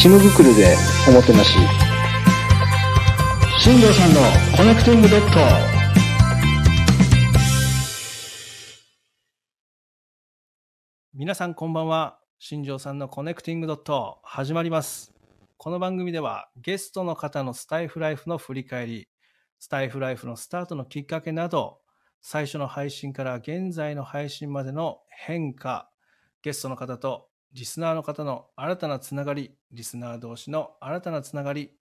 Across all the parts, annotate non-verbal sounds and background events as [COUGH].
チムグクルでおもてなし新城さんのコネクティングドット皆さんこんばんは。新城さんのコネクティングドット始まります。この番組ではゲストの方のスタエフライフの振り返り、スタエフライフのスタートのきっかけなど、最初の配信から現在の配信までの変化、ゲストの方とリスナーの方の新たなつながり、リスナー同士の新たなつながり、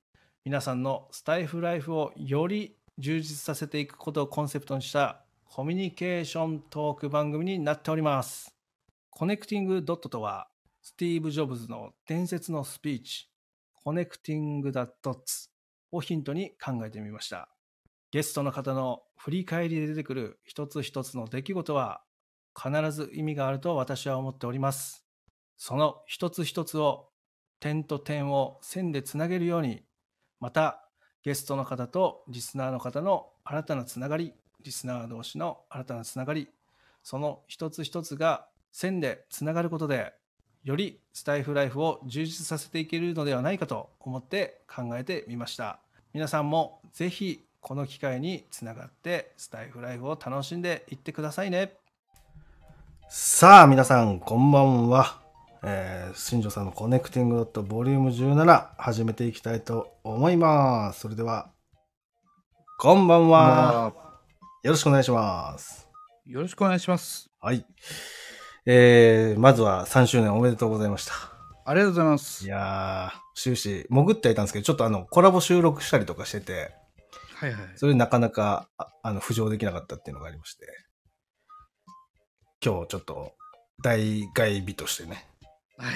皆さんのスタエフライフをより充実させていくことをコンセプトにしたコミュニケーショントーク番組になっております。コネクティングドットとは、スティーブ・ジョブズの伝説のスピーチ、コネクティング・ダッ・ドッツをヒントに考えてみました。ゲストの方の振り返りで出てくる一つ一つの出来事は必ず意味があると私は思っております。その一つ一つを点と点を線でつなげるように、またゲストの方とリスナーの方の新たなつながり、リスナー同士の新たなつながり、その一つ一つが線でつながることで、よりスタイフライフを充実させていけるのではないかと思って考えてみました。皆さんもぜひこの機会につながってスタイフライフを楽しんでいってくださいね。さあ皆さんこんばんは。えー、新庄さんのコネクティングドットボリューム17始めていきたいと思います。それでは、こんばんは。よろしくお願いします。よろしくお願いします。はい。えー、まずは3周年おめでとうございました。ありがとうございます。いやー、終始、潜ってはいたんですけど、ちょっとあの、コラボ収録したりとかしてて、はいはい。それでなかなか、ああの、浮上できなかったっていうのがありまして、今日ちょっと、大外日としてね、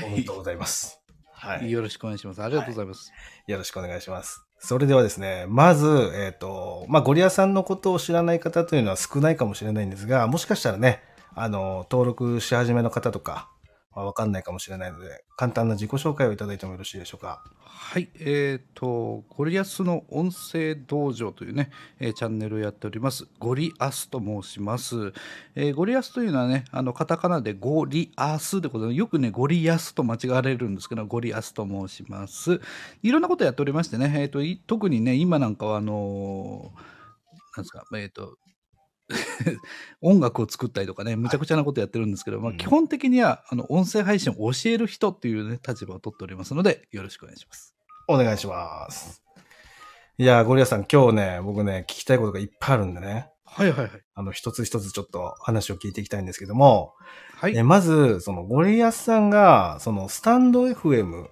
おめでとうございます。はい。よろしくお願いします。ありがとうございます。よろしくお願いします。それではですね、まず、えっ、と、まあ、ゴリアさんのことを知らない方というのは少ないかもしれないんですが、もしかしたらね、あの、登録し始めの方とか、まあ、わかんないかもしれないので、簡単な自己紹介をいただいてもよろしいでしょうか。はい。えっ、と、ゴリアスの音声道場というね、えーチャンネルをやっております。ゴリアスと申します。えーゴリアスというのはね、あの、カタカナでゴリアスでことで、よくね、ゴリアスと間違われるんですけど、ゴリアスと申します。いろんなことやっておりましてね、えっ、と、特にね、今なんかは、あのーなんですか、えっ、と、音楽を作ったりとかね、むちゃくちゃなことやってるんですけど、まあ、うん基本的には、あの、音声配信を教える人っていうね、立場を取っておりますので、よろしくお願いします。お願いします。いやー、ゴリアさん、今日ね、僕ね、聞きたいことがいっぱいあるんでね、はいはいはい。あの、一つ一つちょっと話を聞いていきたいんですけども、はい。えまず、そのゴリアスさんが、そのスタンド FM、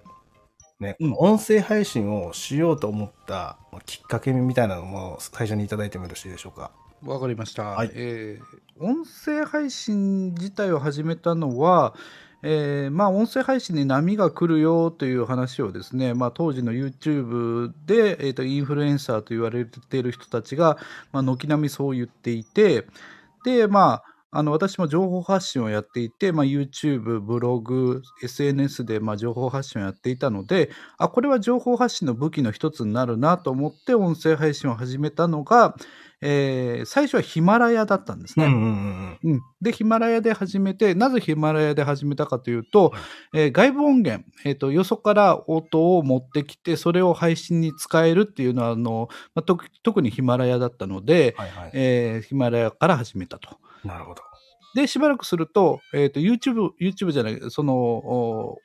ね、うん音声配信をしようと思ったまあきっかけみたいなのも最初にいただいてもよろしいでしょうか？わかりました、はい。えー。音声配信自体を始めたのは、えーまあ、音声配信に波が来るよという話をですね、まあ、当時の YouTube で、えーとインフルエンサーと言われている人たちが、まあ、軒並みそう言っていてで、まあ、あの私も情報発信をやっていて、まあ、YouTube、ブログ、SNS でまあ情報発信をやっていたのであこれは情報発信の武器の一つになるなと思って音声配信を始めたのが、えー最初はヒマラヤだったんですね。で、ヒマラヤで始めて、なぜヒマラヤで始めたかというと、えー外部音源、えーと、よそから音を持ってきて、それを配信に使えるっていうのは、あのまあ、特特にヒマラヤだったので、はいはい。えーヒマラヤから始めたと。なるほど。で、しばらくすると、えっ、と、YouTube、YouTube じゃない、その、お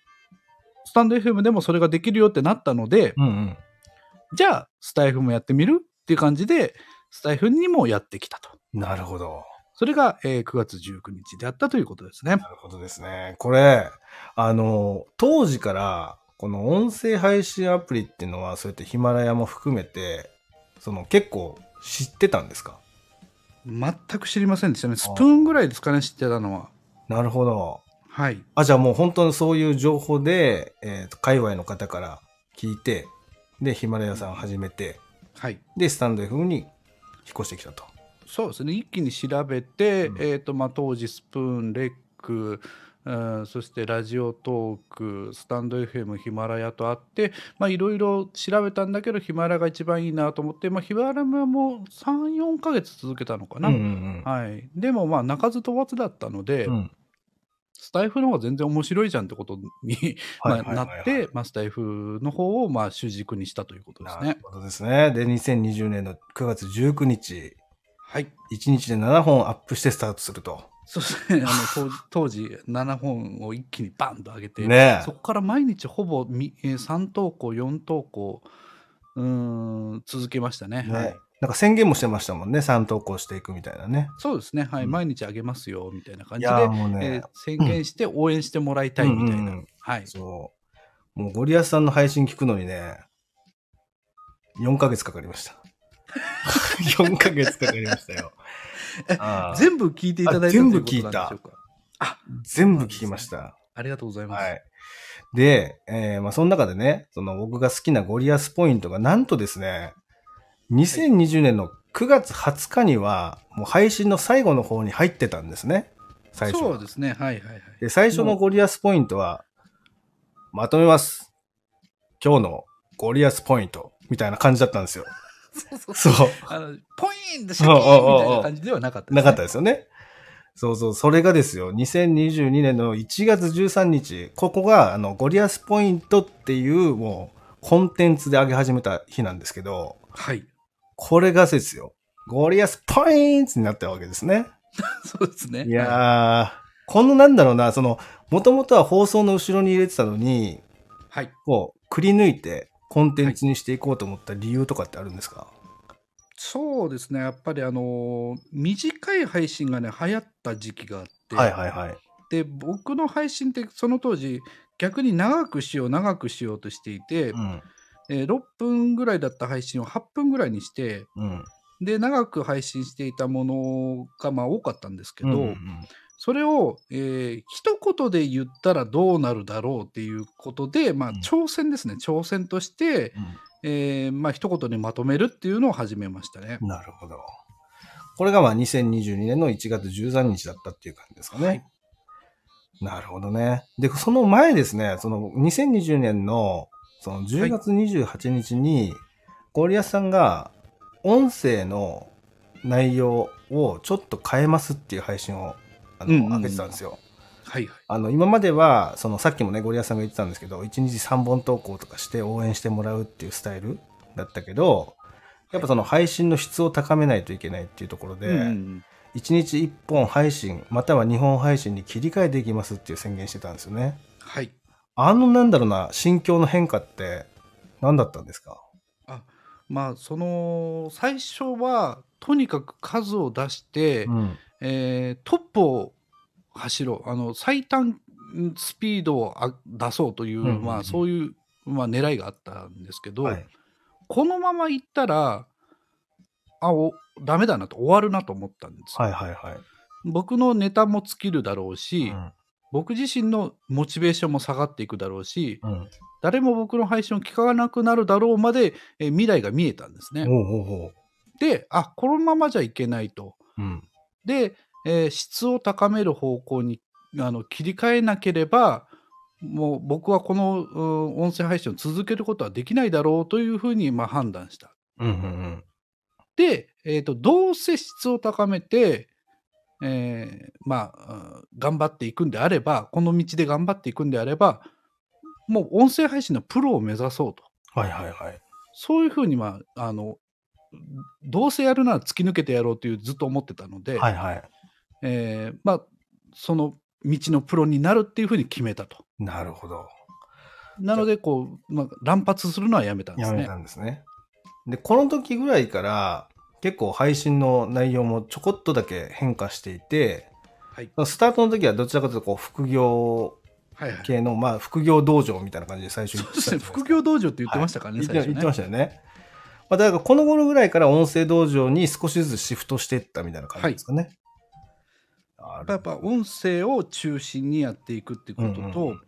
スタンド FM でもそれができるよってなったので、うんうん。じゃあ、スタイフもやってみるっていう感じで、スタイフにもやってきたと。なるほど。それが、えー9月19日であったということですね。なるほどですね。これ、あの、当時から、この音声配信アプリっていうのは、そうやってヒマラヤも含めて、その結構知ってたんですか？全く知りませんでしたね。スプーンぐらいですかね、知ってたのは。なるほど。はい。あ、じゃあもう本当にそういう情報で、えっ、と、界隈の方から聞いて、で、ヒマラヤさん始めて、はい。で、スタンド FM に引っ越してきたと。そうですね。一気に調べて、うんえっ、と、まあ、当時、スプーン、レック、うんそしてラジオトーク、スタンド FM、ヒマラヤとあって、まあ、いろいろ調べたんだけど、ヒマラヤが一番いいなと思って、まあ、ヒマラヤも3、4ヶ月続けたのかな。うんうんはい。でも、まあ、鳴かず飛ばずだったので、うん。うんスタイフの方が全然面白いじゃんってことに、[LAUGHS] まあ、ないって、まあ、スタイフの方をまあ主軸にしたということですねなる。ほどですね。で、2020年の9月19日、はい。1日で7本アップしてスタートすると。そうですね。あの当時 [LAUGHS] 当時7本を一気にバンと上げて、ねえそこから毎日ほぼみえー3投稿、4投稿、うーん、続けましたね。ねはい。なんか宣言もしてましたもんね。3投稿していくみたいなね。そうですね。はい。うん毎日あげますよ、みたいな感いじで、やーもうね、えー宣言して応援してもらいたいみたいな。うんうんうんはい。そう。もうゴリアスさんの配信聞くのにね、4ヶ月かかりました。[LAUGHS] 4ヶ月かかりましたよ。あー全部聞いていただいたあ全部ということなんでしょうか？全部聞きました。ありがとうございます。はい。で、えーまあ、その中でね、その僕が好きなゴリアスポイントが、なんとですね、2020年の9月20日には、もう配信の最後の方に入ってたんですね。最初は。そうですね。はいはいはい。で、最初のゴリアスポイントは、まとめます。今日のゴリアスポイント、みたいな感じだったんですよ。そうそうそう。あの、ポイーンでシャキーンみたいな感じではなかったです、ね。なかったですよね。そうそう、それがですよ、2022年の1月13日、ここが、あの、ゴリアスポイントっていう、もう、コンテンツで上げ始めた日なんですけど、はい。これがですよ、ゴリアスポイントになったわけですね。[LAUGHS] そうですね。いやー、このなんだろうな、その、もともとは放送の後ろに入れてたのに、はい。こう、くり抜いて、コンテンツにしていこうと思った理由とかってあるんですか、そうですね。やっぱりあのー短い配信がね、流行った時期があって、はいはいはい。で、僕の配信ってその当時、逆に長くしよう、長くしようとしていて、うん。えー6分ぐらいだった配信を8分ぐらいにして、うん。で、長く配信していたものがまあ多かったんですけど、うんうんそれを、えー一言で言ったらどうなるだろうっていうことで、まあうん、挑戦ですね、挑戦として、えーまあ一言にまとめるっていうのを始めましたね。なるほど。これがまあ2022年の1月13日だったっていう感じですかね。はいなるほどね。で、その前ですね、その2020年のその10月28日に、ゴリアスさんが音声の内容をちょっと変えますっていう配信をあの、うんうんうん上げてたんですよ。はいはい。あの、今までは、そのさっきもね、ゴリアスさんが言ってたんですけど、1日3本投稿とかして応援してもらうっていうスタイルだったけど、やっぱその配信の質を高めないといけないっていうところで、うんうん1日1本配信、または2本配信に切り替えていきますっていう宣言してたんですよね。はい。あのなんだろうな、心境の変化って何だったんですか？まあ、その、最初は、とにかく数を出して、うん。えートップを走ろう。あの、最短スピードをあ出そうという、うんうんうんまあ、そういう、まあ、狙いがあったんですけど、はい。このままいったら、あ、お、ダメだなと、終わるなと思ったんですよ。はいはいはい。僕のネタも尽きるだろうし、うん僕自身のモチベーションも下がっていくだろうし、うん。誰も僕の配信を聞かなくなるだろうまで、えー未来が見えたんですね。ほうほうほで、あ、このままじゃいけないと。う。うん。で、えー質を高める方向にあの切り替えなければ、もう僕はこのうん音声配信を続けることはできないだろうというふうにまあ判断した。うんうんうん。で、えーと、どうせ質を高めて、えーまあ、うん頑張っていくんであれば、この道で頑張っていくんであれば、もう音声配信のプロを目指そうと。はいはいはい。そういうふうに、まあ、あの、どうせやるなら突き抜けてやろうというずっと思ってたので、はいはい。えーまあ、その道のプロになるっていうふうに決めたと。なるほど。なので、こう、まあ、乱発するのはやめたんですねやめた。んですね。で、この時ぐらいから結構配信の内容もちょこっとだけ変化していて、はい。スタートの時はどちらかというとこう副業はいはい。系の、まあ副業道場みたいな感じで最初言ってそうですね。副業道場って言ってましたからね、言って最初ね。言ってましたよね。まあ、だからこの頃ぐらいから音声道場に少しずつシフトしていったみたいな感じですかね。あやっぱ音声を中心にやっていくっていうことと、うんうん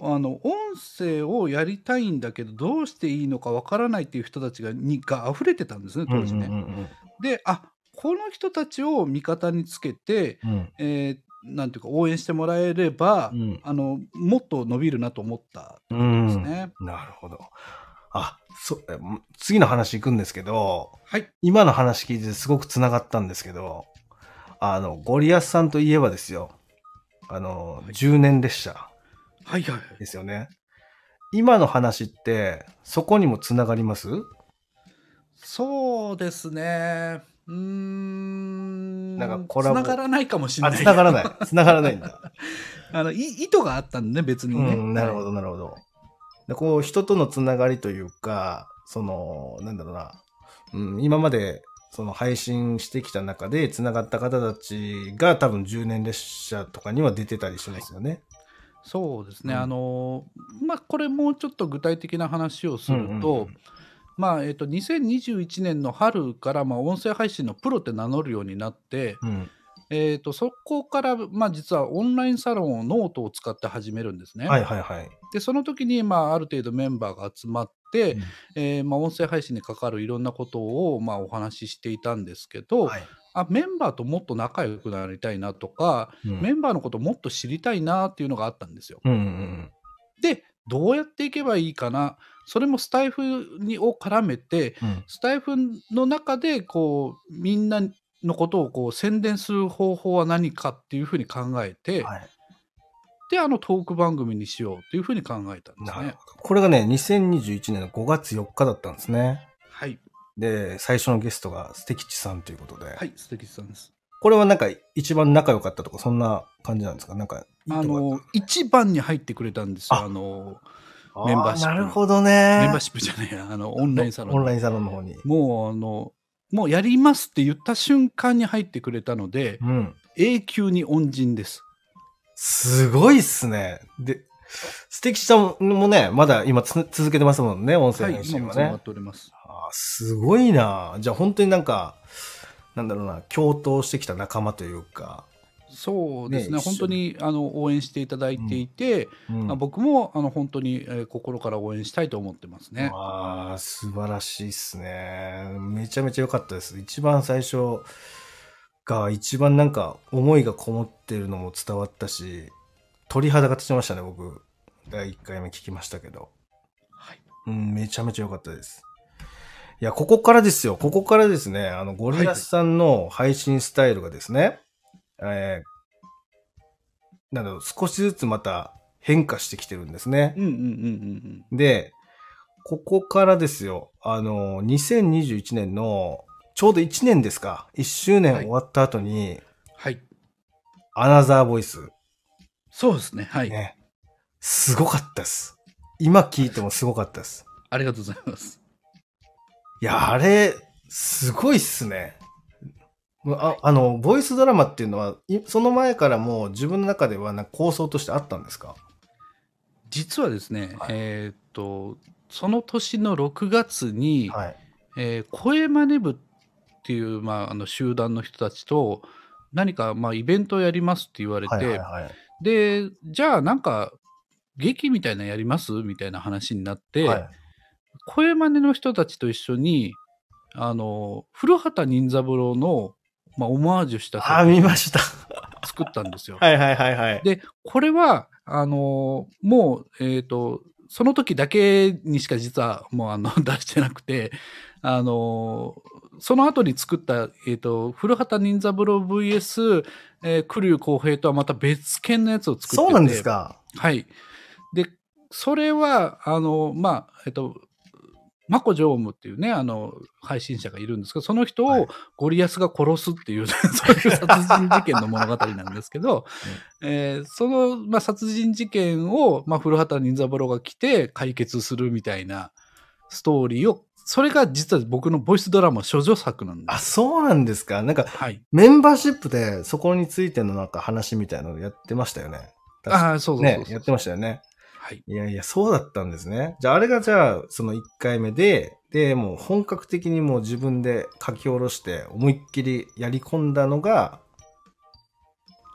あの音声をやりたいんだけどどうしていいのかわからないっていう人たちがにが溢れてたんですね当時ね。うんうん。であこの人たちを味方につけて、うん。うんえーなんていうか応援してもらえれば、うん。あのもっと伸びるなと思ったうんんですね。なるほど。あ、そ、え次の話行くんですけど、はい。今の話聞いてすごく繋がったんですけど、あの、ゴリアスさんといえばですよ、あの、10年列車はいはいはい。ですよね。今の話って、そこにもつながります？そうですね。うーん。なんかコラボ繋がらないかもしれあ、ない。つながらない。[LAUGHS] つながらないんだ。あの、い意図があったんでね、別にね。うん、なるほど、なるほど。でこう、人とのつながりというか、その、なんだろうな、うん、今まで、その配信してきた中でつながった方たちが多分10年列車とかには出てたりしますよね。そうですね。うんあの、まあ、これもうちょっと具体的な話をすると、うんうんうんまあ、えっ、と、2021年の春から、まあ、音声配信のプロって名乗るようになって、うん。えっ、と、そこから、まあ、実はオンラインサロンをノートを使って始めるんですね。はいはいはい。で、その時に、まあ、ある程度メンバーが集まって、うんえーまあ、音声配信に関わるいろんなことを、まあ、お話ししていたんですけど、はいあメンバーともっと仲良くなりたいなとか、うんメンバーのことをもっと知りたいなっていうのがあったんですよ。うんうんでどうやっていけばいいかなそれもスタイフにを絡めてうんスタイフの中でこうみんなのことをこう宣伝する方法は何かっていうふうに考えて、はい。であのトーク番組にしようっていうふうに考えたんですね。これがね、2021年の5月4日だったんですね。はい、で、最初のゲストがステキチさんということで。はい、素敵さんです。これはなんか一番仲良かったとか、そんな感じなんですか？なんかいいあの一番に入ってくれたんですよ。ああのあメンバーシップなるほどね。メンバーシップじゃないやあのオンラインサロンオンラインサロンの方に。もうあのもうやりますって言った瞬間に入ってくれたのでうん。永久に恩人です。すごいっすね。で、ステキチさんもね、まだ今つ続けてますもんね、音声はい、配信はね。今もつながっております。すごいな。じゃあ本当になんか、なんだろうな、共闘してきた仲間というか。そうですねね本当にあの応援していただいていて、うんまあ僕もあの本当に、えー心から応援したいと思ってますね。ああ、素晴らしいっすね。めちゃめちゃ良かったです。一番最初が一番なんか思いがこもってるのも伝わったし、鳥肌が立ちましたね、僕。第1回目聞きましたけど。はい、うん、めちゃめちゃ良かったです。いや、ここからですよ。ここからですね、あの、ゴリラスさんの配信スタイルがですね、えーなんだろう、少しずつまた変化してきてるんですね。うんうんうんうんうん。で、ここからですよ、あの、2021年の、ちょうど1年ですか、1周年はい終わった後に、はい。アナザーボイス、そうですね。はい。ね、すごかったです。今聞いてもすごかったです。ありがとうございます。いや、あれ、すごいっすね。ああの、ボイスドラマっていうのは、いその前からもう自分の中ではな構想としてあったんですか？実はですね、はいえーっとその年の6月に、はい。えー声真似部っていう、まあ、あの集団の人たちと何か、まあ、イベントをやりますって言われて、はいはいはい。でじゃあなんか劇みたいなのやります？みたいな話になって、はい声真似の人たちと一緒にあの古畑任三郎の、まあ、オマージュしたあ、見ました。作ったんですよ。[LAUGHS] はいはいはいはい。でこれはあのもう、えー、とその時だけにしか実はもうあの [LAUGHS] 出してなくてあのその後に作った、えー、と古畑任三郎 VS、えー、栗生公平とはまた別件のやつを作っててそうなんですか。はい。で、それは、あの、まあ、えっと、マコ常務っていうね、あの、配信者がいるんですけど、その人はいをゴリアスが殺すっていう、[LAUGHS] そういう殺人事件の物語なんですけど、[LAUGHS] えーその、まあ、殺人事件を、まあ、古畑任三郎が来て解決するみたいなストーリーを、それが実は僕のボイスドラマ、処女作なんであ、す。そうなんですか？なんか、はい。メンバーシップでそこについてのなんか話みたいなのやってましたよね。ああ、そうそうそうねそ、うやってましたよね。はい。いやいや、そうだったんですね。じゃあ、あれがじゃあ、その1回目で、で、もう本格的にもう自分で書き下ろして、思いっきりやり込んだのが、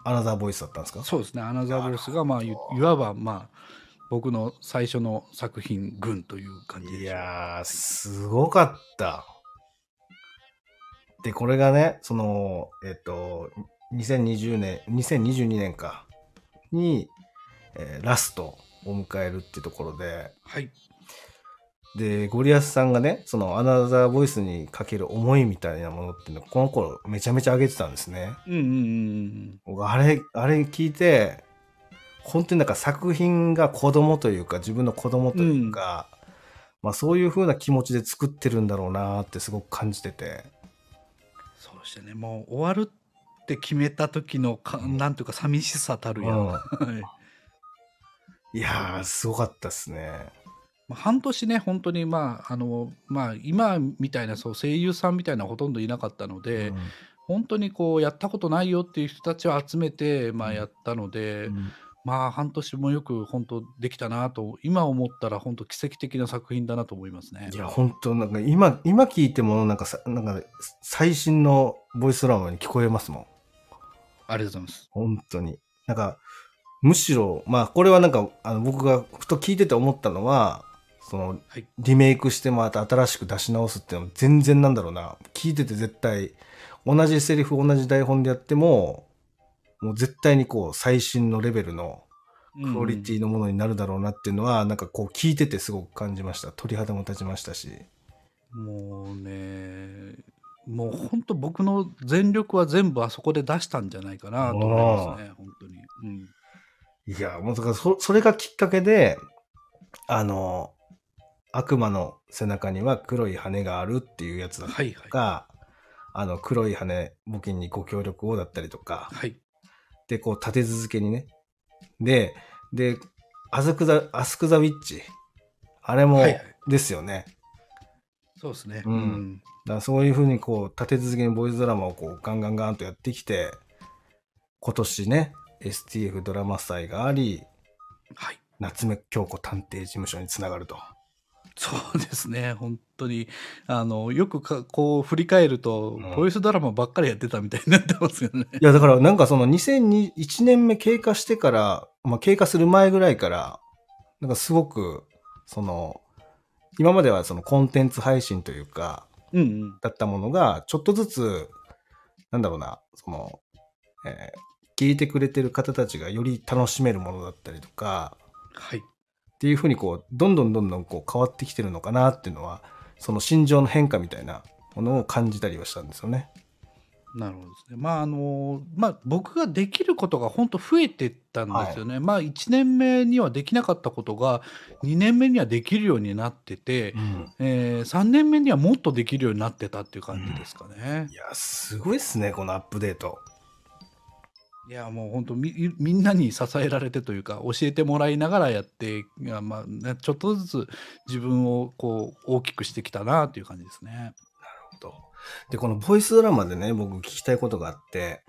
アナザーボイスだったんですか？そうですね、アナザーボイスが、まあ、いいわば、まあ、僕の最初の作品群という感じでいす。やー、すごかった。で、これがね、その、えっと、2020年、2022年か、に、えーラストを迎えるってところで、はい。で、ゴリアスさんがね、そのアナザーボイスにかける思いみたいなものっていうのをこの頃めちゃめちゃ上げてたんですね。うんうんうん僕あれ、あれ聞いて、本当になんか作品が子供というか、自分の子供というか、まあそういう風な気持ちで作ってるんだろうなってすごく感じてて。そうしてね、もう終わるって決めた時のか、なんていうか寂しさたるや。うん [LAUGHS] はいいやー、すごかったですね。まあ半年ね、本当にまあ、あの、まあ、今みたいなそう声優さんみたいなほとんどいなかったので、うん本当にこう、やったことないよっていう人たちを集めて、まあ、やったので、うんまあ、半年もよく本当できたなと、今思ったら本当奇跡的な作品だなと思いますね。いや、本当なんか今、今聞いてもなんかさ、なんか最新のボイスドラマに聞こえますもん。ありがとうございます。本当に。なんか、むしろ、まあ、これはなんか、あの、僕がふと聞いてて思ったのは、その、はいリメイクしてまた新しく出し直すっていうのは全然なんだろうな。聞いてて絶対、同じセリフ、同じ台本でやっても、もう絶対にこう、最新のレベルのクオリティのものになるだろうなっていうのは、なんかこう、聞いててすごく感じました。鳥肌も立ちましたし。もうね、もう本当僕の全力は全部あそこで出したんじゃないかなと思いますね、本当に。うん。いや、もうだからそ、それがきっかけで、あの、悪魔の背中には黒い羽があるっていうやつだとはいはい。か、あの、黒い羽募金にご協力をだったりとか、はい。で、こう、立て続けにね。で、で、アスクザ、アスクザウィッチ。あれもはいはい、ですよね。そうですね。うんだそういうふうにこう、立て続けにボイスドラマをこう、ガンガンガンとやってきて、今年ね、STF ドラマ祭があり、はい。夏目京子探偵事務所につながると。そうですね、本当に、あの、よくかこう振り返ると、うんボイスドラマばっかりやってたみたいになってますよね。いや、だからなんかその2001年目経過してから、まあ経過する前ぐらいから、なんかすごく、その、今まではそのコンテンツ配信というか、うんうん。だったものが、ちょっとずつ、なんだろうな、その、えー聞いてくれてる方たちがより楽しめるものだったりとか、はい。っていうふうにこう、どんどんどんどんこう変わってきてるのかなっていうのは、その心情の変化みたいなものを感じたりはしたんですよね。なるほどですね。まああのまあ僕ができることが本当増えてったんですよね。まあ1年目にはできなかったことが2年目にはできるようになってて、えー3年目にはもっとできるようになってたっていう感じですかねい。や、すごいっすね、このアップデート。いやもう本当みみんなに支えられてというか教えてもらいながらやっていや、まあね、ちょっとずつ自分をこう大きくしてきたなという感じですね。とで、このボイスドラマでね、僕聞きたいことがあって、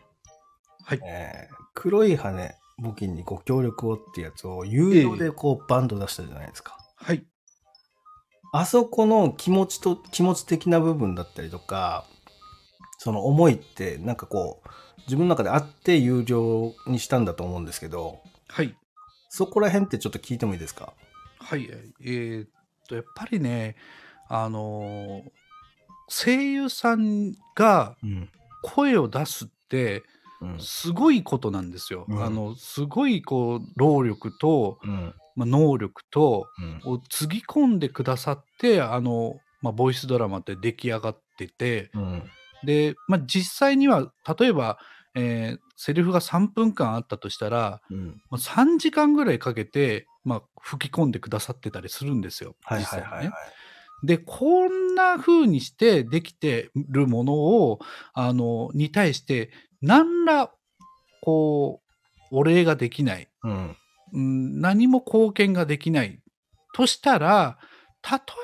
はい。えー黒い羽募金にご協力をってやつを有料でこうバンド出したじゃないですか。はい。あそこの気持ちと、気持ち的な部分だったりとか、その思いってなんかこう、自分の中であって有料にしたんだと思うんですけど、はい。そこら辺ってちょっと聞いてもいいですか？はい。えーっと、やっぱりね、あのー声優さんがうん。声を出すって、うん。すごいことなんですよ。うんあの、すごい、こう、労力と、うん。まあ、能力と、うん。をつぎ込んでくださって、あの、まあ、ボイスドラマって出来上がってて、うん。で、まあ、実際には、例えば、えーセリフが3分間あったとしたら、うん。まあ、3時間ぐらいかけて、まあ、吹き込んでくださってたりするんですよ。はいはいはい、はい実際にね。で、こんな風にしてできてるものを、あの、に対して、何ら、こう、お礼ができない。うん。うん何も貢献ができない。としたら、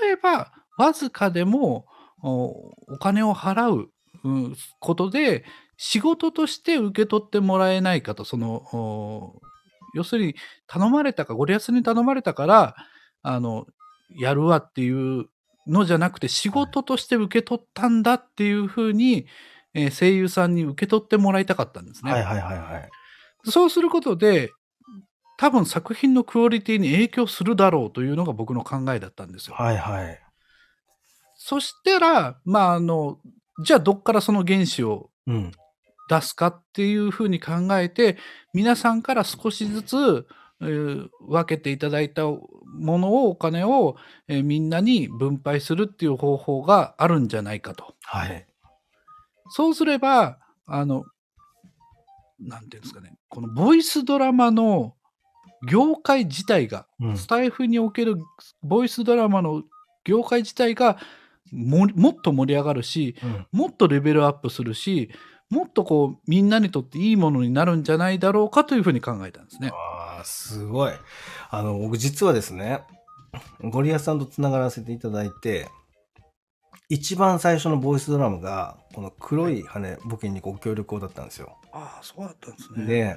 例えば、わずかでもおお金を払う、うんことで、仕事として受け取ってもらえないかと、その、お要するに、頼まれたか、ゴリアスに頼まれたから、あの、やるわっていうのじゃなくて、仕事として受け取ったんだっていうふうに、えー声優さんに受け取ってもらいたかったんですね。はいはいはいはい。そうすることで、多分作品のクオリティに影響するだろうというのが僕の考えだったんですよ。はいはい。そしたら、まあ、あの、じゃあどっからその原子をうん。出すかっていうふうに考えて、皆さんから少しずつ、えー分けていただいたものを、お金を、えーみんなに分配するっていう方法があるんじゃないかと。はい。そうすれば、あの、なんていうんですかね、このボイスドラマの業界自体が、うんスタイフにおけるボイスドラマの業界自体がももっと盛り上がるし、うんもっとレベルアップするし、もっとこう、みんなにとっていいものになるんじゃないだろうかというふうに考えたんですね。ああ、すごい。あの、僕実はですね、ゴリアスさんとつながらせていただいて、一番最初のボイスドラムが、この黒い羽募金にご協力をだったんですよ。ああ、そうだったんですね。で、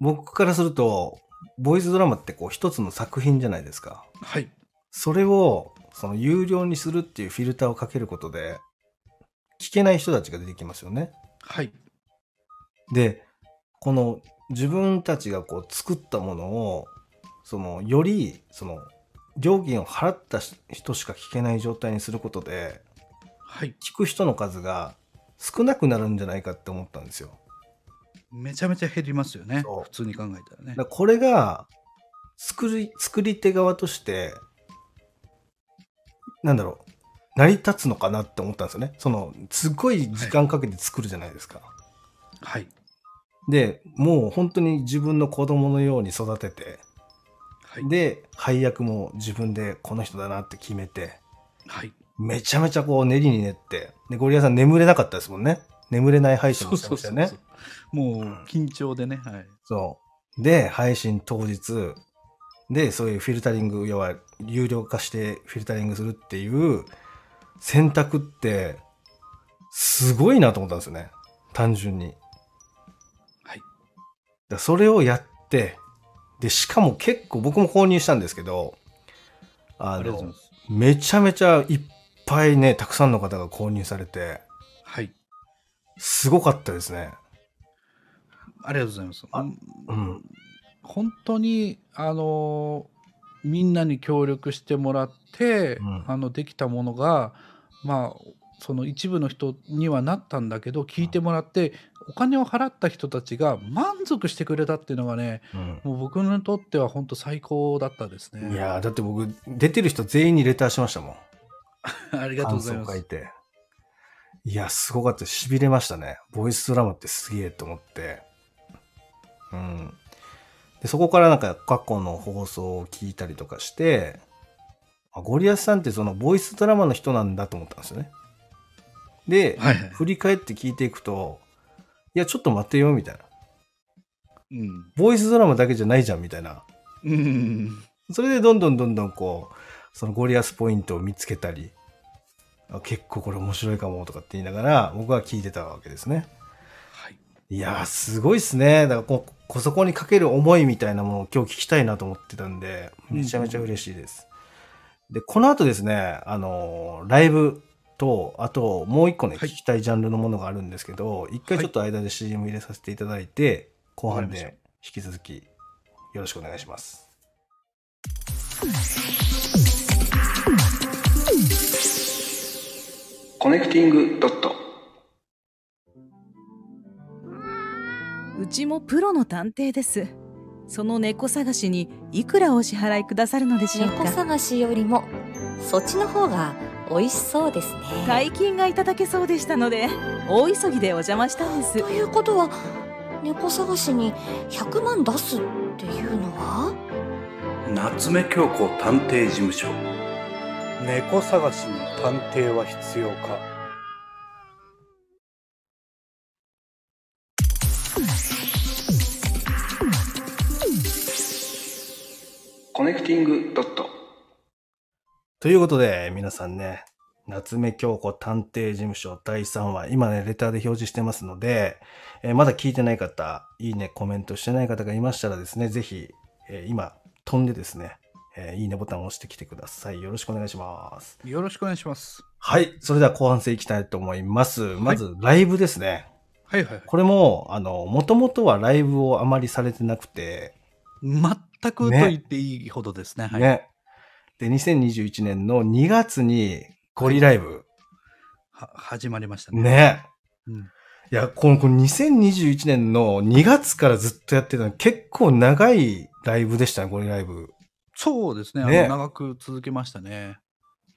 僕からすると、ボイスドラマってこう一つの作品じゃないですか。はい。それを、その有料にするっていうフィルターをかけることで、聞けない人たちが出てきますよね。はい。で、この自分たちがこう作ったものを、そのよりその料金を払った人しか聞けない状態にすることで、はい。聞く人の数が少なくなるんじゃないかって思ったんですよ。めちゃめちゃ減りますよねそう。普通に考えたらね。これが作り、作り手側として、なんだろう、成り立つのかなって思ったんですよね。その、すごい時間かけて作るじゃないですか。はい。で、もう本当に自分の子供のように育てて、はい。で、配役も自分でこの人だなって決めて、はい。めちゃめちゃこう練りに練って、で、ゴリラさん眠れなかったですもんね。眠れない配信もしてましたよね。そうもう緊張でね。はい。そう。で、配信当日、で、そういうフィルタリング、要は有料化してフィルタリングするっていう選択って、すごいなと思ったんですよね。単純に。はい。だそれをやって、で、しかも結構僕も購入したんですけど、あのありがとうございま、す。めちゃめちゃいっぱいね、たくさんの方が購入されて、はい。すごかったですね。ありがとうございます。あうんうん。本当に、あのーみんなに協力してもらって、うんあのできたものが、まあ、その一部の人にはなったんだけど聞いてもらってお金を払った人たちが満足してくれたっていうのがねうんもう僕にとっては本当最高だったですね。いやーだって僕、出てる人全員にレターしましたもん。[LAUGHS] ありがとうございます。感想書いて。いや、すごかった。痺れましたね。ボイスドラマってすげえと思って。うん。で、そこからなんか過去の放送を聞いたりとかして、あゴリアスさんってそのボイスドラマの人なんだと思ったんですよね。で、はいはい。振り返って聞いていくと、いや、ちょっと待ってよ、みたいな。うん。ボイスドラマだけじゃないじゃん、みたいな。うん。それでどんどんどんどんこう、そのゴリアスポイントを見つけたり、あ結構これ面白いかもとかって言いながら、僕は聞いてたわけですね。はい。いやー、すごいっすね。だからこ、こそこにかける思いみたいなものを今日聞きたいなと思ってたんで、めちゃめちゃ嬉しいです。で、この後ですね、あのーライブと、あともう一個ね、はい聞きたいジャンルのものがあるんですけど、一回ちょっと間で CM 入れさせていただいて、後半わかりまで引き続きよろしくお願いします。コネクティングドット。うちもプロの探偵です。その猫探しにいくらお支払いくださるのでしょう猫か探しよりもそっちの方が美味しそうですね。大金がいただけそうでしたので大急ぎでお邪魔したんです。ということは猫探しに100万出すっていうのは？夏目京子探偵事務所。猫探しに探偵は必要か？コネクティングドット。ということで、皆さんね、夏目京子探偵事務所第3話、今ね、レターで表示してますので、えーまだ聞いてない方、いいね、コメントしてない方がいましたらですね、ぜひ、えー今、飛んでですね、えーいいねボタンを押してきてください。よろしくお願いします。よろしくお願いします。はい。それでは後半戦いきたいと思います。まず、ライブですね。はいはいはい。これも、あの、もともとはライブをあまりされてなくて、全くとね言っていいほどですね。はい。ね。で、2021年の2月にゴリライブ、は始まりましたね。ね。うんいや、このこの2021年の2月からずっとやってたの結構長いライブでしたね、これライブ。そうですね。ね長く続けましたね。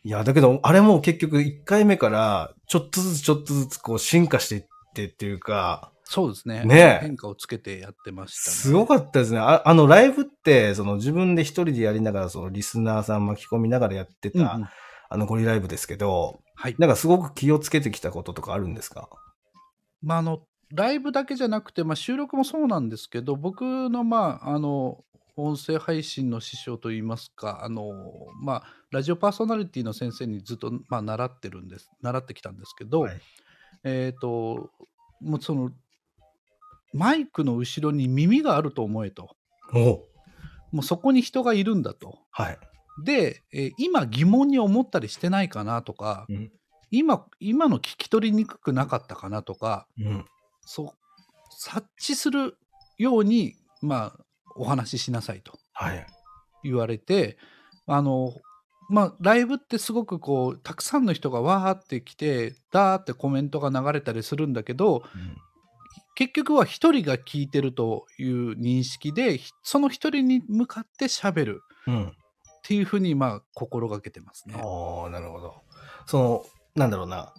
いや、だけど、あれも結局1回目からちょっとずつちょっとずつこう進化していってっていうか、そうですね。ねえ変化をつけてやってましたね。すごかったですね。ああのライブって、その自分で一人でやりながら、そのリスナーさん巻き込みながらやってた、うんうんあのゴリライブですけど、はい。なんかすごく気をつけてきたこととかあるんですか？まあ、あの、ライブだけじゃなくて、まあ、収録もそうなんですけど、僕の、まあ、あの、音声配信の師匠といいますか、あの、まあ、ラジオパーソナリティの先生にずっと、まあ、習ってるんです、習ってきたんですけど、はいえっ、と、もうその、マイクの後ろに耳があると思えと。おもうそこに人がいるんだと。はい。で、えー今疑問に思ったりしてないかなとか、うん今、今の聞き取りにくくなかったかなとか、うん。そう、察知するように、まあ、お話ししなさいとはい。言われて、あの、まあ、ライブってすごくこう、たくさんの人がわーって来て、ダーってコメントが流れたりするんだけど、結局は一人が聞いてるという認識で、ひその一人に向かって喋るうん。っていうふうに、まあ、心がけてますね。おーなるほど。その、なんだろうな、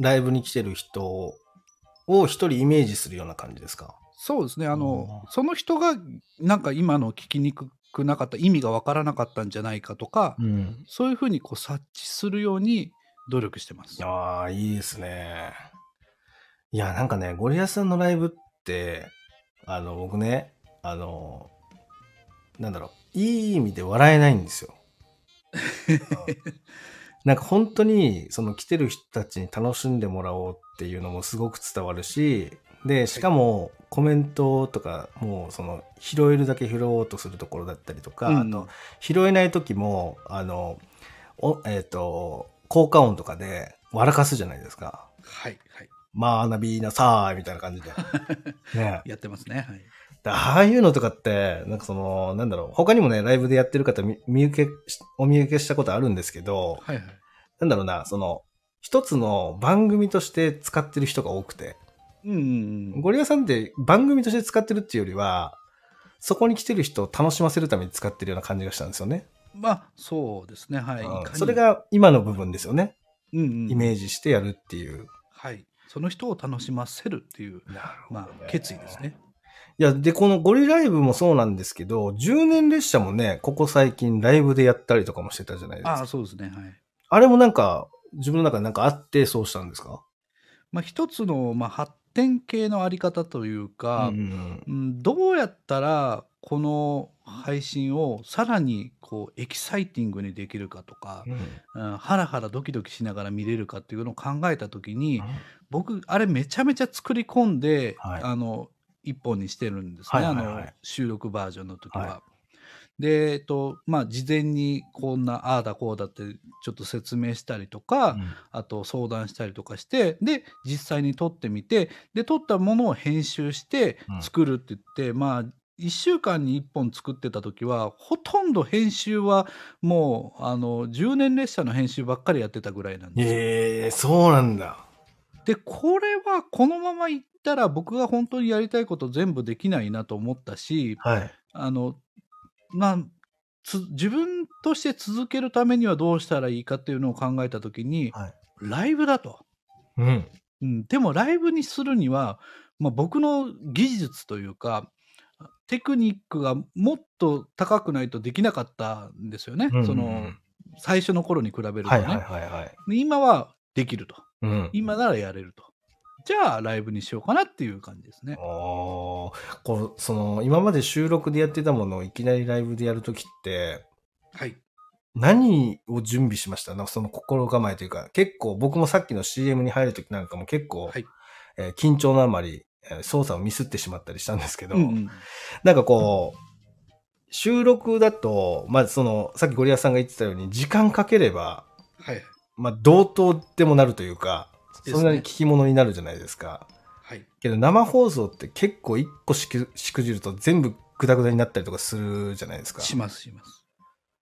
ライブに来てる人を一人イメージするような感じですか？そうですね。あのう、その人が、なんか今の聞きにくくなかった、意味がわからなかったんじゃないかとか、ん。そういうふうにこう察知するように努力してます。ああ、いいですね。いや、なんかね、ゴリアスさんのライブって、あの、僕ね、あの、なんだろう、いい意味で笑えないんですよ。なんか本当に、その来てる人たちに楽しんでもらおうっていうのもすごく伝わるし、で、しかもコメントとか、もうその拾えるだけ拾おうとするところだったりとか、うんあと拾えない時も、あの、おえっ、と、効果音とかで笑かすじゃないですか。はい、はい。まあ、なびなさーいみたいな感じで。[LAUGHS] ねやってますね。はい。でああいうのとかって、なんかその、なんだろう、他にもね、ライブでやってる方見見受けし、お見受けしたことあるんですけど、はい、はい。なんだろうな、その、一つの番組として使ってる人が多くて、うんうんうん。ゴリラさんって番組として使ってるっていうよりは、そこに来てる人を楽しませるために使ってるような感じがしたんですよね。まあ、そうですね。はい。うんそれ、が今の部分ですよね。うんうん、イメージしてやるっていう。はい。その人を楽しませるっていう、まあ、決意ですね。いや、で、このゴリライブもそうなんですけど、10年列車もね、ここ最近ライブでやったりとかもしてたじゃないですか。ああ、そうですね。はい。あれもなんか、自分の中でなんかあってそうしたんですか？まあ、一つの、まあ、発展系のあり方というか、うんうん、どうやったらこの配信をさらにこうエキサイティングにできるかとか、うん、ハラハラドキドキしながら見れるかっていうのを考えた時に僕あれめちゃめちゃ作り込んで、はい。あの一本にしてるんですね、はいはいはい。あの収録バージョンの時は。はで、えっとまあ、事前にこんなああだこうだってちょっと説明したりとか、あと相談したりとかして、で、実際に撮ってみて、で、撮ったものを編集してうん。作るって言って、まあ、1週間に1本作ってた時は、ほとんど編集はもう、あの、10年列車の編集ばっかりやってたぐらいなんですよ。ええそうなんだ。で、これはこのままいったら僕が本当にやりたいこと全部できないなと思ったし、はい。あの、まあ、つ自分として続けるためにはどうしたらいいかっていうのを考えた時に、はいライブだと。うん。うん、でもライブにするには、まあ、僕の技術というかテクニックがもっと高くないとできなかったんですよね、うんうんうん。その最初の頃に比べるとね、はいはいはいはい。で今はできると。うん。今ならやれると。じゃあライブにしようかなっていう感じですね。こうその今まで収録でやってたものをいきなりライブでやるときってはい。何を準備しました？なんかその心構えというか結構僕もさっきの CM に入るときなんかも結構、はい。えー緊張のあまりえー操作をミスってしまったりしたんですけど、うんうん。なんかこう収録だとまずそのさっきゴリアスさんが言ってたように時間かければはい。まあ同等でもなるというかそんなに聞き物になるじゃないですか。はい。けど生放送って結構一個しくしくじると全部グダグダになったりとかするじゃないですか。しますします。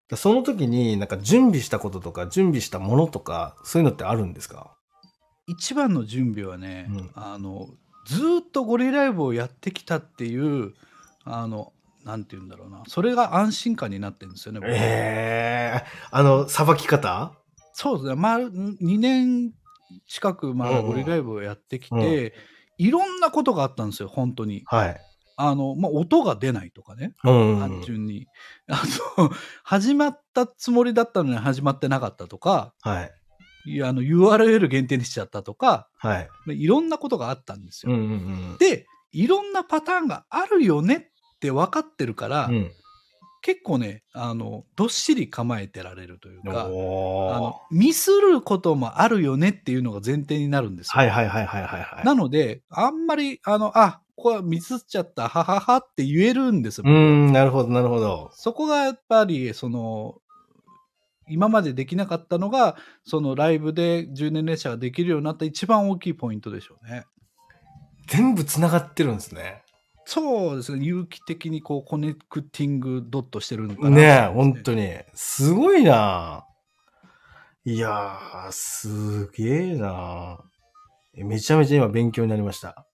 だその時になんか準備したこととか準備したものとかそういうのってあるんですか？一番の準備はね、うん。あのずーっとゴリライブをやってきたっていうあのなんて言うんだろうなそれが安心感になってるんですよね。僕ええあの、さばき方？そうですね、まあ、2年近く、まあ、うんうんゴリライブをやってきて、いろんなことがあったんですよ、本当に。はい。あの、まあ、音が出ないとかね、うん。単純に。あの、[LAUGHS] 始まったつもりだったのに始まってなかったとか、はい。いやあの URL 限定にしちゃったとか、はい。まあいろんなことがあったんですよ。うんうんうん。で、いろんなパターンがあるよねって分かってるから、うん。結構ね、あの、どっしり構えてられるというか、あの、ミスることもあるよねっていうのが前提になるんですよ。はいはいはいはいはいはい。なので、あんまり、あの、あ、これはミスっちゃった、はははって言えるんですよ。うーん、なるほどなるほど。そこがやっぱり、その、今までできなかったのが、そのライブで10年列車ができるようになった一番大きいポイントでしょうね。全部繋がってるんですね。そうですね。有機的にこう、コネクティングドットしてるのかな、ねえ、本当に。すごいないやー、すげえなめちゃめちゃ今勉強になりました。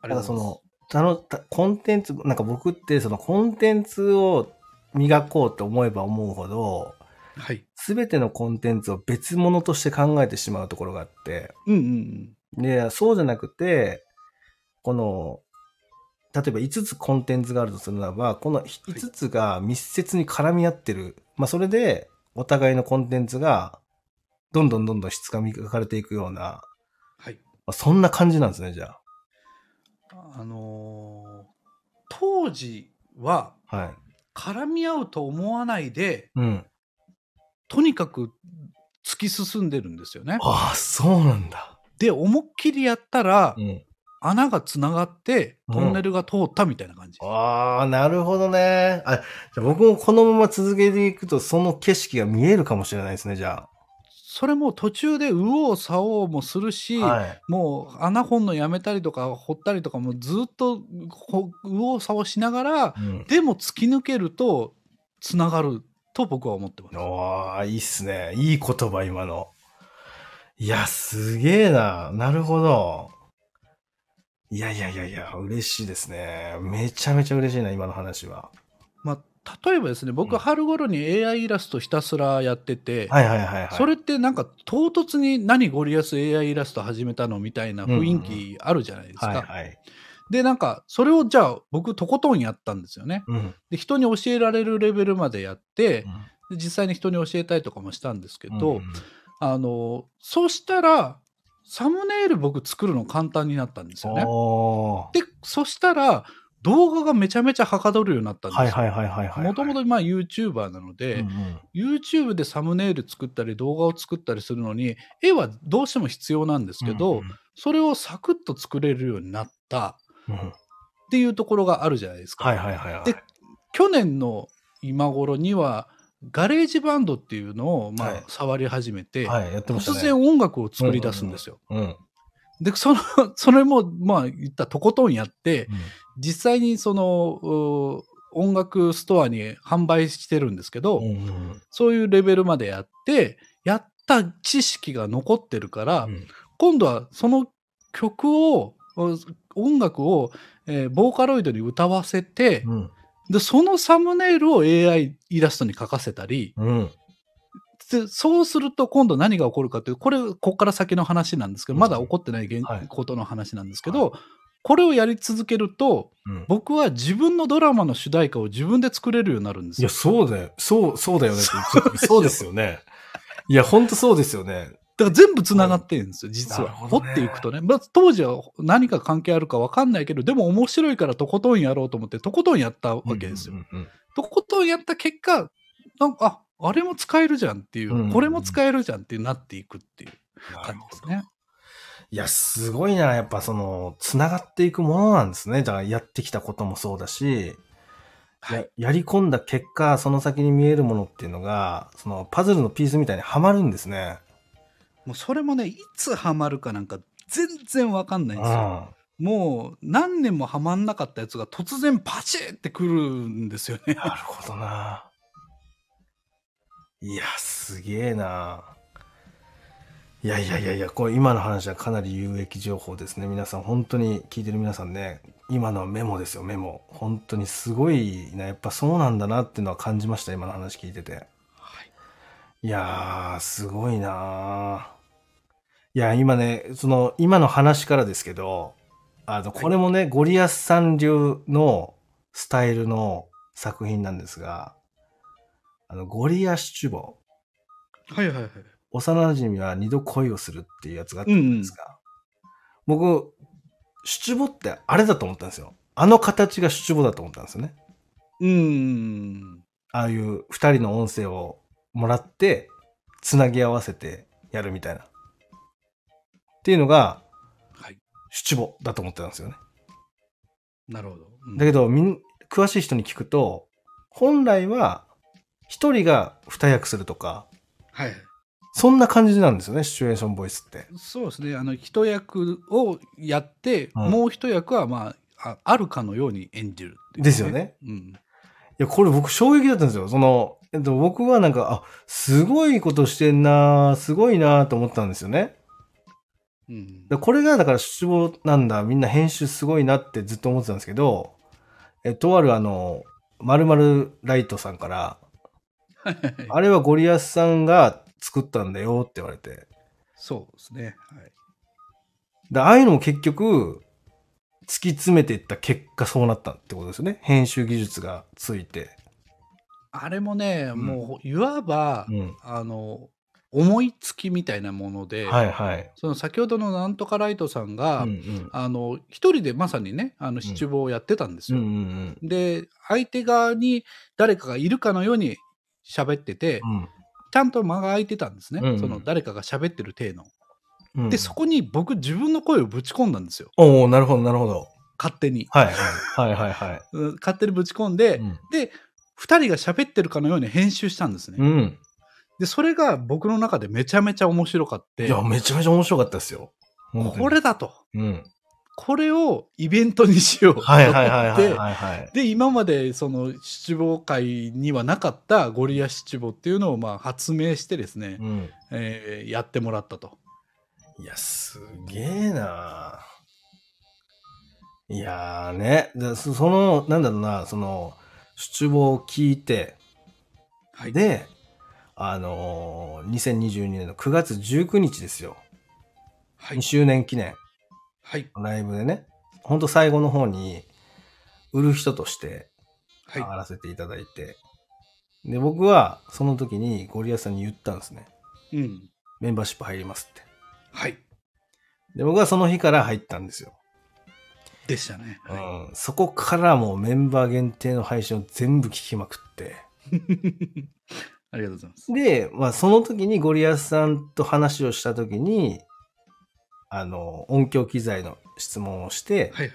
あただそりがとうございますの、たの、たコンテンツ、なんか僕ってそのコンテンツを磨こうって思えば思うほど、はい。すべてのコンテンツを別物として考えてしまうところがあって、うんうんうん。で、そうじゃなくて、この、例えば5つコンテンツがあるとするならば、この5つが密接に絡み合ってる。まあそれで、お互いのコンテンツが、どんどんどんどん質が磨かれていくような、はい。まあ、そんな感じなんですね、じゃあのー当時はあ。はい。絡み合うと思わないで、うん。とにかく突き進んでるんですよね。ああ、そうなんだ。で、思いっきりやったら、うん。穴がつながって、トンネルが通ったみたいな感じ。ああ、なるほどね。あ、じゃあ僕もこのまま続けていくと、その景色が見えるかもしれないですね、じゃそれも途中で右往左往もするし、あ。はい。もう穴掘んのやめたりとか掘ったりとかもずっと右往左往しながら、うん。でも突き抜けるとつながると僕は思ってます。おー、いいっすね。いい言葉、今の。いや、すげえな。なるほど。いやいやいやいや、嬉しいですね。めちゃめちゃ嬉しいな、今の話は。まあ、例えばですね、僕、うん春頃に AI イラストひたすらやってて。それってなんか唐突に何ゴリアス AI イラスト始めたのみたいな雰囲気あるじゃないですか。で、なんか、それをじゃあ僕とことんやったんですよね。うん。で、人に教えられるレベルまでやってう、んで実際に人に教えたりとかもしたんですけど、うんあの、そうしたら、サムネイル僕作るの簡単になったんですよね。で、そしたら、動画がめちゃめちゃはかどるようになったんですよ。はいはいはいはいはい。もともとまあ YouTuber なので、うんうん、YouTube でサムネイル作ったり動画を作ったりするのに、絵はどうしても必要なんですけど、うんそれをサクッと作れるようになったうんうんっていうところがあるじゃないですか。はいはいはいはい。で去年の今頃には、 GarageBand っていうのをまあはい触り始めて。突然音楽を作り出すんですよ。うん。で、その、[LAUGHS] それも、まあ言ったらとことんやって、うん実際にその、う音楽ストアに販売してるんですけど、うんうんそういうレベルまでやって、やった知識が残ってるから、うん今度はその曲を、う音楽を、えーボーカロイドに歌わせて、うんで、そのサムネイルを AI イラストに書かせたり、うん。でそうすると今度何が起こるかという、これ、ここから先の話なんですけど、まだ起こってない現はいことの話なんですけど、これをやり続けると、うん僕は自分のドラマの主題歌を自分で作れるようになるんですよいや、。そうだよ。そう、そうだよねそうですよね。いや、ほんとそうですよね。だから全部繋がってるんですよ、実は。ねっていくとね。まあ、当時は何か関係あるか分かんないけど、でも面白いからとことんやろうと思って、とことんやったわけですよ。とことんやった結果、なんか、あ、あれも使えるじゃんっていう、うんうんうんこれも使えるじゃんってなっていくっていう感じですね。いや、すごいな。やっぱその、繋がっていくものなんですね。だからやってきたこともそうだし、ややり込んだ結果、その先に見えるものっていうのが、そのパズルのピースみたいにはまるんですね。もうそれもね、いつハマるかなんか全然分かんないんですよ。うんもう何年もハマんなかったやつが突然パチッってくるんですよね。なるほどな。いや、すげえな。いやいやいやいや、これ今の話はかなり有益情報ですね。皆さん、本当に聞いてる皆さんね、今のはメモですよ、メモ。本当にすごいな、やっぱそうなんだなっていうのは感じました、今の話聞いてて。いやー、すごいなーいや、今ね、その、今の話からですけど、あの、これもね、ゴリアスさん流のスタイルの作品なんですが、あの、ゴリアシチュボ。はいはいはい。幼馴染は二度恋をするっていうやつがあったんですが、僕、シチュボってあれだと思ったんですよ。あの形がシチュボだと思ったんですよね。うーん。ああいう二人の音声をもらって、つなぎ合わせてやるみたいな。っていうのが、はい。シチュボだと思ってたんですよね。なるほど。うんだけど、みん、詳しい人に聞くと、本来は、一人が二役するとか、はい。そんな感じなんですよね、シチュエーションボイスって。そうですね。あの、一役をやって、うんもう一役は、まあ、ああるかのように演じるっていうですよね。うん。いや、これ僕衝撃だったんですよ。その、えっと、僕はなんか、あ、すごいことしてんなすごいなと思ったんですよね。うん。でこれがだから出張なんだ、みんな編集すごいなってずっと思ってたんですけど、え、とあるあの、まるライトさんから、あれはゴリアスさんが作ったんだよって言われて。そうですね。はい。で、ああいうのも結局、突き詰めていった結果そうなったってことですよね。編集技術がついて。あれもね、うんもう、いわば、うん。あの、思いつきみたいなもので、はいはい。その先ほどのなんとかライトさんが、うんうん。あの、一人でまさにね、あの、七五をやってたんですうんうよ。んで、相手側に誰かがいるかのように喋ってて、うん。ちゃんと間が空いてたんですね。うんうんその誰かが喋ってる体の。うん。で、そこに僕自分の声をぶち込んだんですよ。おおなるほど、なるほど。勝手に。はいはい。はいはいはい。うん勝手にぶち込んで、うんで、二人が喋ってるかのように編集したんですね。うん。で、それが僕の中でめちゃめちゃ面白かって、いや、めちゃめちゃ面白かったですよ。これだと。うん。これをイベントにしようと思って。で、今までその七五会にはなかったゴリア七五っていうのをまあ発明してですね、うん。えーやってもらったと。いや、すげえないやーね。その、なんだろうな、その、出望を聞いて、はい。で、あのー、2022年の9月19日ですよ。2はい。周年記念はい。ライブでね、ほんと最後の方に、売る人としてはい。らせていただいて、で、僕はその時にゴリアスさんに言ったんですね。うん。メンバーシップ入りますって。はい。で、僕はその日から入ったんですよ。でしたね。はうん、そこからもうメンバー限定の配信を全部聞きまくって。い。[LAUGHS] ありがとうございます。で、まあその時にゴリアスさんと話をした時に、あの、音響機材の質問をして、はい。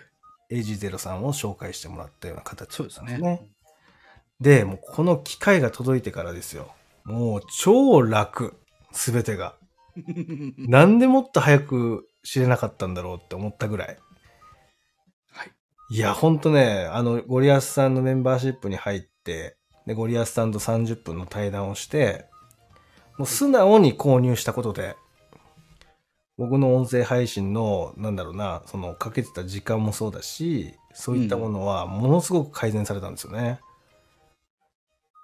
AG0 さんを紹介してもらったような形ですなんね。で、もうこの機会が届いてからですよ。もう超楽。すべてが。[LAUGHS] なんでもっと早く知れなかったんだろうって思ったぐらい。はい。いや、ほんとね、あの、ゴリアスさんのメンバーシップに入って、で、ゴリアスさんと30分の対談をして、もう素直に購入したことで、僕の音声配信の、なんだろうな、その、かけてた時間もそうだし、そういったものは、ものすごく改善されたんですよね。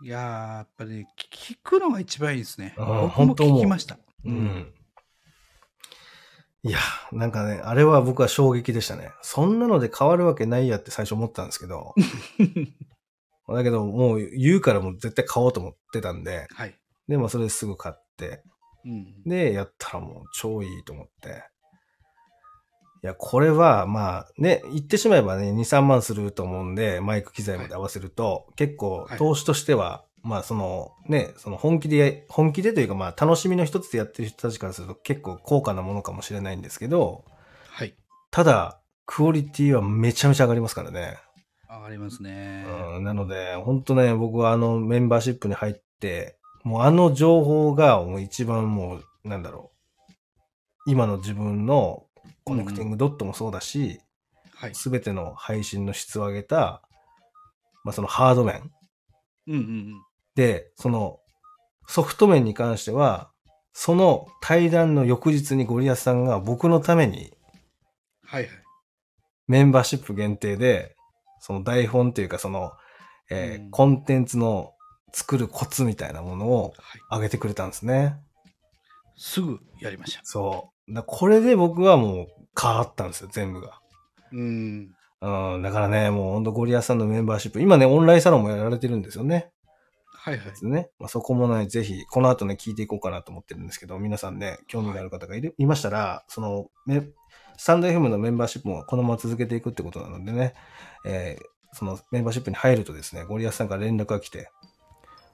いやー、やっぱりね、聞くのが一番いいですね。うん僕も聞きました。うん。いや、なんかね、あれは僕は衝撃でしたね。そんなので変わるわけないやって最初思ったんですけど、[LAUGHS] だけどもう言うからもう絶対買おうと思ってたんで、はい。で、まあそれですぐ買って、うん。で、やったらもう超いいと思って。いや、これは、まあね、言ってしまえばね、2、3万すると思うんで、マイク機材まで合わせると、結構はい投資としては、まあそのね、その本気で、本気でというかまあ楽しみの一つでやってる人たちからすると結構高価なものかもしれないんですけど、はい。ただ、クオリティはめちゃめちゃ上がりますからね。上がりますね。うん、なので、本当ね、僕はあのメンバーシップに入って、もうあの情報がもう一番もう、なんだろう。今の自分のコネクティングドットもそうだし、はい。すべ、ての配信の質を上げた、まあそのハード面。うんうんうん。で、そのソフト面に関しては、その対談の翌日にゴリアスさんが僕のためにはいはい。メンバーシップ限定で、その台本っていうかその、えーうんコンテンツの作るコツみたいなものをはい、あげてくれたんですね。すぐやりました。そう。だこれで僕はもう変わったんですよ、全部が。うん。うん、だからね、もうほんとゴリアスさんのメンバーシップ、今ね、オンラインサロンもやられてるんですよね。はいはい。ですね。まあ、そこもね、ぜひ、この後ね、聞いていこうかなと思ってるんですけど、皆さんね、興味がある方がいる、いましたら、その、めスタンド FM のメンバーシップもこのまま続けていくってことなのでね、えーそのメンバーシップに入るとですね、ゴリアスさんから連絡が来て、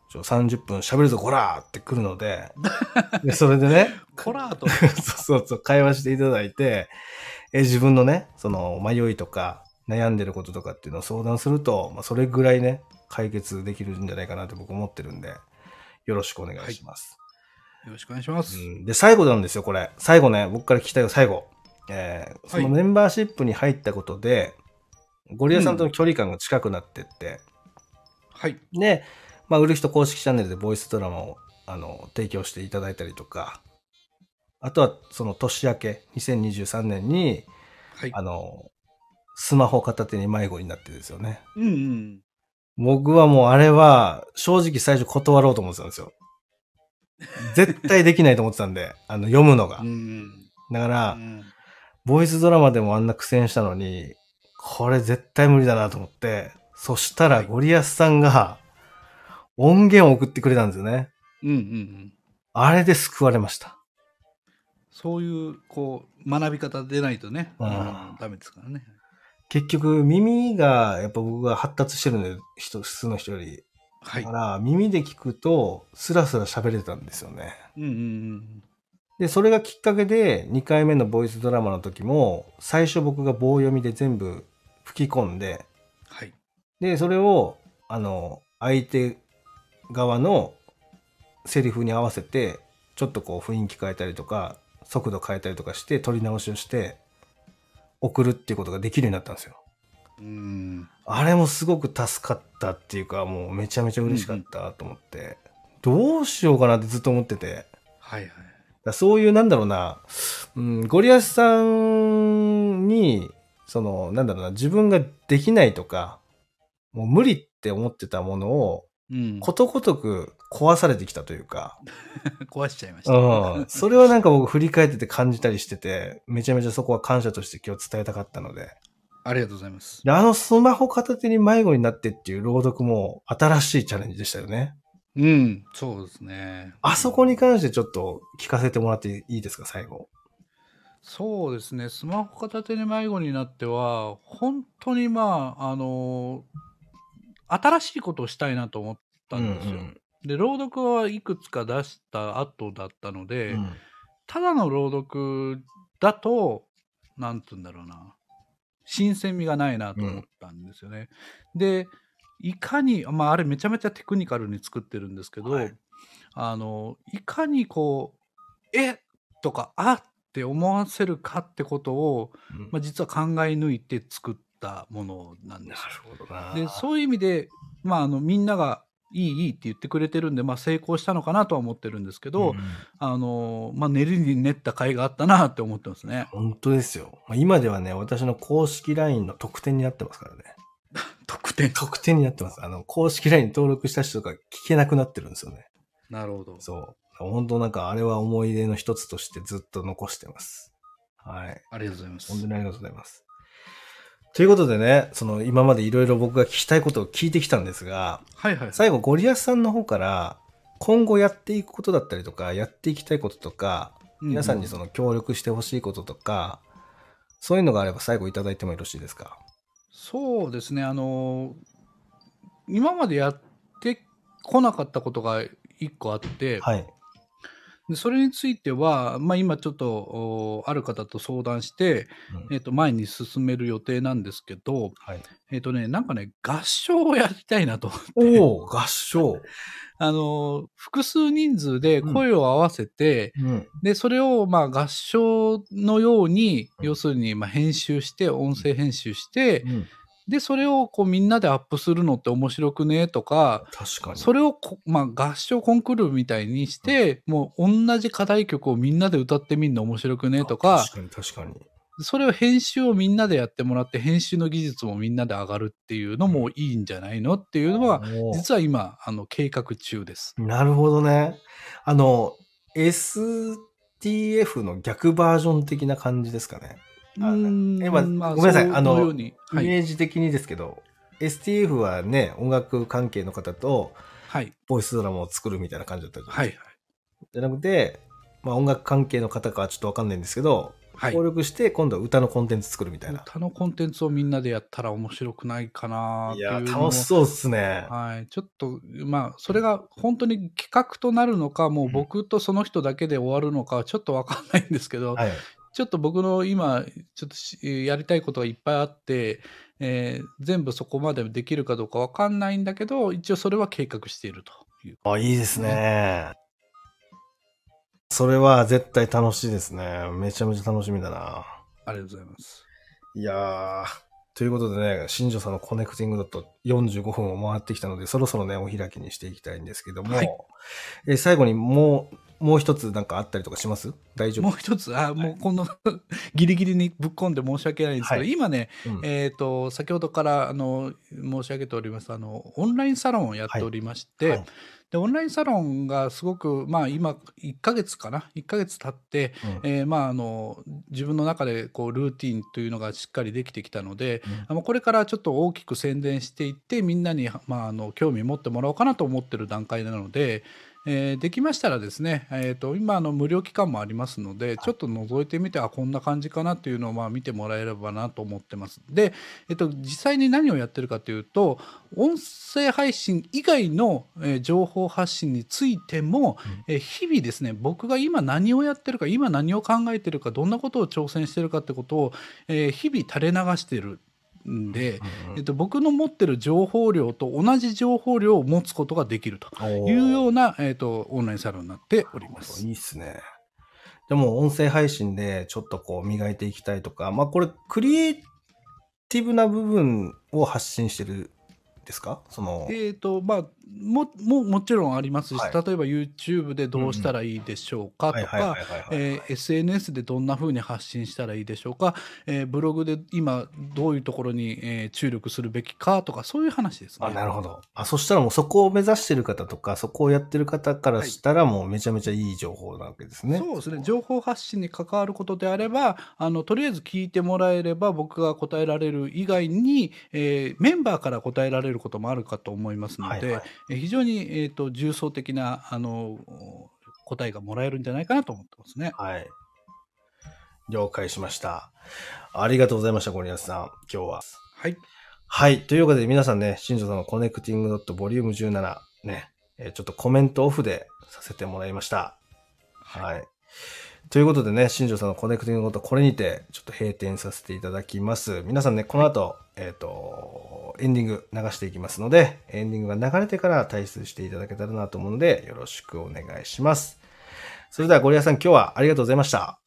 ちょ30分喋るぞ、こらーって来るので、[LAUGHS] でそれでね、コラーと？[LAUGHS] そうそうそう、会話していただいて、え自分のね、その迷いとか悩んでることとかっていうのを相談すると、まあ、それぐらいね、解決できるんじゃないかなと僕思ってるんで、よろしくお願いします。よろしくお願いします。うん、で、最後なんですよ、これ。最後ね、僕から聞きたいよ、最後。えーそのメンバーシップに入ったことで、ゴリアさんとの距離感が近くなってって、はい。で、まあ、売る人公式チャンネルでボイスドラマをあの提供していただいたりとか、あとはその年明け、2023年に、はい。あの、スマホ片手に迷子になってですよね。うんうん。僕はもうあれは、正直最初断ろうと思ってたんですよ。絶対できないと思ってたんで、[LAUGHS] あの、読むのがう。ん。だから、うんボイスドラマでもあんな苦戦したのに、これ絶対無理だなと思って、そしたらゴリアスさんが音源を送ってくれたんですよね。うんうんうん。あれで救われました。そういう、こう、学び方でないとね、うんダメですからね。結局耳がやっぱ僕が発達してるんで、人、普通の人より。はいだか。ら耳で聞くとスラスラ喋れたんですよね。うんうんうん。で、それがきっかけで2回目のボイスドラマの時も、最初僕が棒読みで全部吹き込んで、はい。で、それを、あの、相手側のセリフに合わせて、ちょっとこう雰囲気変えたりとか、速度変えたりとかして、撮り直しをして、送るっていうことができるようになったんですよ。うん。あれもすごく助かったっていうか、もうめちゃめちゃ嬉しかったと思って、どうしようかなってずっと思ってて、はいはい。だそういう、なんだろうな、うん、ゴリアスさんに、その、なんだろうな、自分ができないとか、もう無理って思ってたものを、うん。ことごとく壊されてきたというか、[LAUGHS] 壊しちゃいました。うん、それはなんか僕振り返ってて感じたりしてて、めちゃめちゃそこは感謝として今日伝えたかったので。ありがとうございます。であのスマホ片手に迷子になってっていう朗読も新しいチャレンジでしたよね。うん。そうですね。あそこに関してちょっと聞かせてもらっていいですか、最後。そうですね。スマホ片手に迷子になっては、本当にまあ、あの、新しいことをしたいなと思ったんですよ。で、朗読はいくつか出した後だったので、うんただの朗読だと、なんつうんだろうな、新鮮味がないなと思ったんですよね。で、いかに、まあ、あれめちゃめちゃテクニカルに作ってるんですけど、はいあの、いかにこう、えとか、あって思わせるかってことを、うんまあ、実は考え抜いて作ったものなんですよ。なるほどな。でそういう意味で、まあ、あのみんながいいいいって言ってくれてるんで、まあ、成功したのかなとは思ってるんですけど、うんあのまあ、練りに練った甲斐があったなって思ってますね。本当ですよ。まあ今ではね、私の公式 LINE の特典になってますからね。[LAUGHS] 得点。特典になってます。あの、公式 LINE 登録した人が聞けなくなってるんですよね。なるほど。そう。本当なんかあれは思い出の一つとしてずっと残してます。はい。ありがとうございます本当。にありがとうございます。ということでね、その今までいろいろ僕が聞きたいことを聞いてきたんですが、はいはい。最後ゴリアスさんの方から今後やっていくことだったりとか、やっていきたいこととか、皆さんにその、の協力してほしいこととか、そういうのがあれば最後いただいてもよろしいですか？そうですね、あの今までやってこなかったことが一個あって、はい。でそれについては、まあ、今ちょっとおある方と相談して、うんえっと前に進める予定なんですけど、はい。えっとね、なんかね、合唱をやりたいなと思って。おお合唱。[LAUGHS] あの、複数人数で声を合わせて、うん。で、それをまあ合唱のように、うん要するにまあ編集して、音声編集して、うんで、それをこうみんなでアップするのって面白くねとか、確かに。それをこ、まあ、合唱コンクールみたいにして、もう同じ課題曲をみんなで歌ってみるの面白くねとか、確かに確かに。それを編集をみんなでやってもらって、編集の技術もみんなで上がるっていうのもいいんじゃないのっていうのは、実は今、あの、計画中です。なるほどね。あの、STF の逆バージョン的な感じですかね。あうん今まごめんなさいそあのイはい。メージ的にですけど、STF はね、音楽関係の方と、はい。ボイスドラマを作るみたいな感じだったじゃなはいいですか。。じゃなくて、まあ音楽関係の方かはちょっとわかんないんですけど、はい協。力して今度は歌のコンテンツ作るみたいな。歌のコンテンツをみんなでやったら面白くないかなっていや、いうのを楽しそうっすね。はい。ちょっと、まあ、それが本当に企画となるのか、もう僕とその人だけで終わるのかはちょっとわかんないんですけど、はい。ちょっと僕の今、ちょっとしやりたいことがいっぱいあって、えー全部そこまでできるかどうかわかんないんだけど、一応それは計画しているという。あ、いいですね。それは絶対楽しいですね。めちゃめちゃ楽しみだな。ありがとうございます。いやー。ということでね、新庄さんのコネクティングドット45分を回ってきたので、そろそろね、お開きにしていきたいんですけども、はいえ最後にもう、もう一つなんかあったりとかします？大丈夫？もう一つ、あ、もうこの [LAUGHS] ギリギリにぶっ込んで申し訳ないんですけど、はい。今ね、うん。えっ、と、先ほどから、あの、申し上げております、あの、オンラインサロンをやっておりまして、はい。で、オンラインサロンがすごく、まあ今、1ヶ月かな ?1 ヶ月経って、うん。えーまああの、自分の中でこう、ルーティンというのがしっかりできてきたので、うん。あのこれからちょっと大きく宣伝していって、みんなに、まあ、あの興味持ってもらおうかなと思ってる段階なので、えーできましたらですね、えー、と今あの無料期間もありますので、ちょっと覗いてみて、あこんな感じかなっていうのをまあ見てもらえればなと思ってます。で、えっと実際に何をやってるかというと、音声配信以外の、えー情報発信についても、えー日々ですね、僕が今何をやってるか、今何を考えてるか、どんなことを挑戦してるかってことを、えー日々垂れ流してるんで、えっと、僕の持ってる情報量と同じ情報量を持つことができるというような、えっと、オンラインサロンになっております。いいっすね。でも、音声配信でちょっとこう磨いていきたいとか、まあこれ、クリエイティブな部分を発信してるですか？その、えっ、と、まあ、も、も、もちろんありますし、はい例えば YouTube でどうしたらいいでしょうかとか、はいはいはいはいはいえー SNS でどんな風に発信したらいいでしょうか、えーブログで今どういうところに、えー注力するべきかとか、そういう話ですね。あ、なるほど。あ、そしたらもうそこを目指してる方とか、そこをやってる方からしたらもうめちゃめちゃいい情報なわけですね。そうですね情報発信に関わることであればあのとりあえず聞いてもらえれば僕が答えられる以外に、えーメンバーから答えられることもあるかと思いますので、はいはいえー非常に、えー、と重層的なあの答えがもらえるんじゃないかなと思ってますね。はい。了解しました。ありがとうございました、ゴリアスさん。今日は。はい、はい。ということで、皆さんね、新城さんのコネクティングドットボリューム17ね、えーちょっとコメントオフでさせてもらいました。はい。ということでね、新城さんのコネクティングドットこれにて、ちょっと閉店させていただきます。皆さんね、この後、えっ、と、エンディング流していきますので、エンディングが流れてから退出していただけたらなと思うので、よろしくお願いします。それでは、ゴリアスさん、今日はありがとうございました。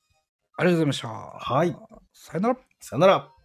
ありがとうございました。はい。さよなら。さよなら。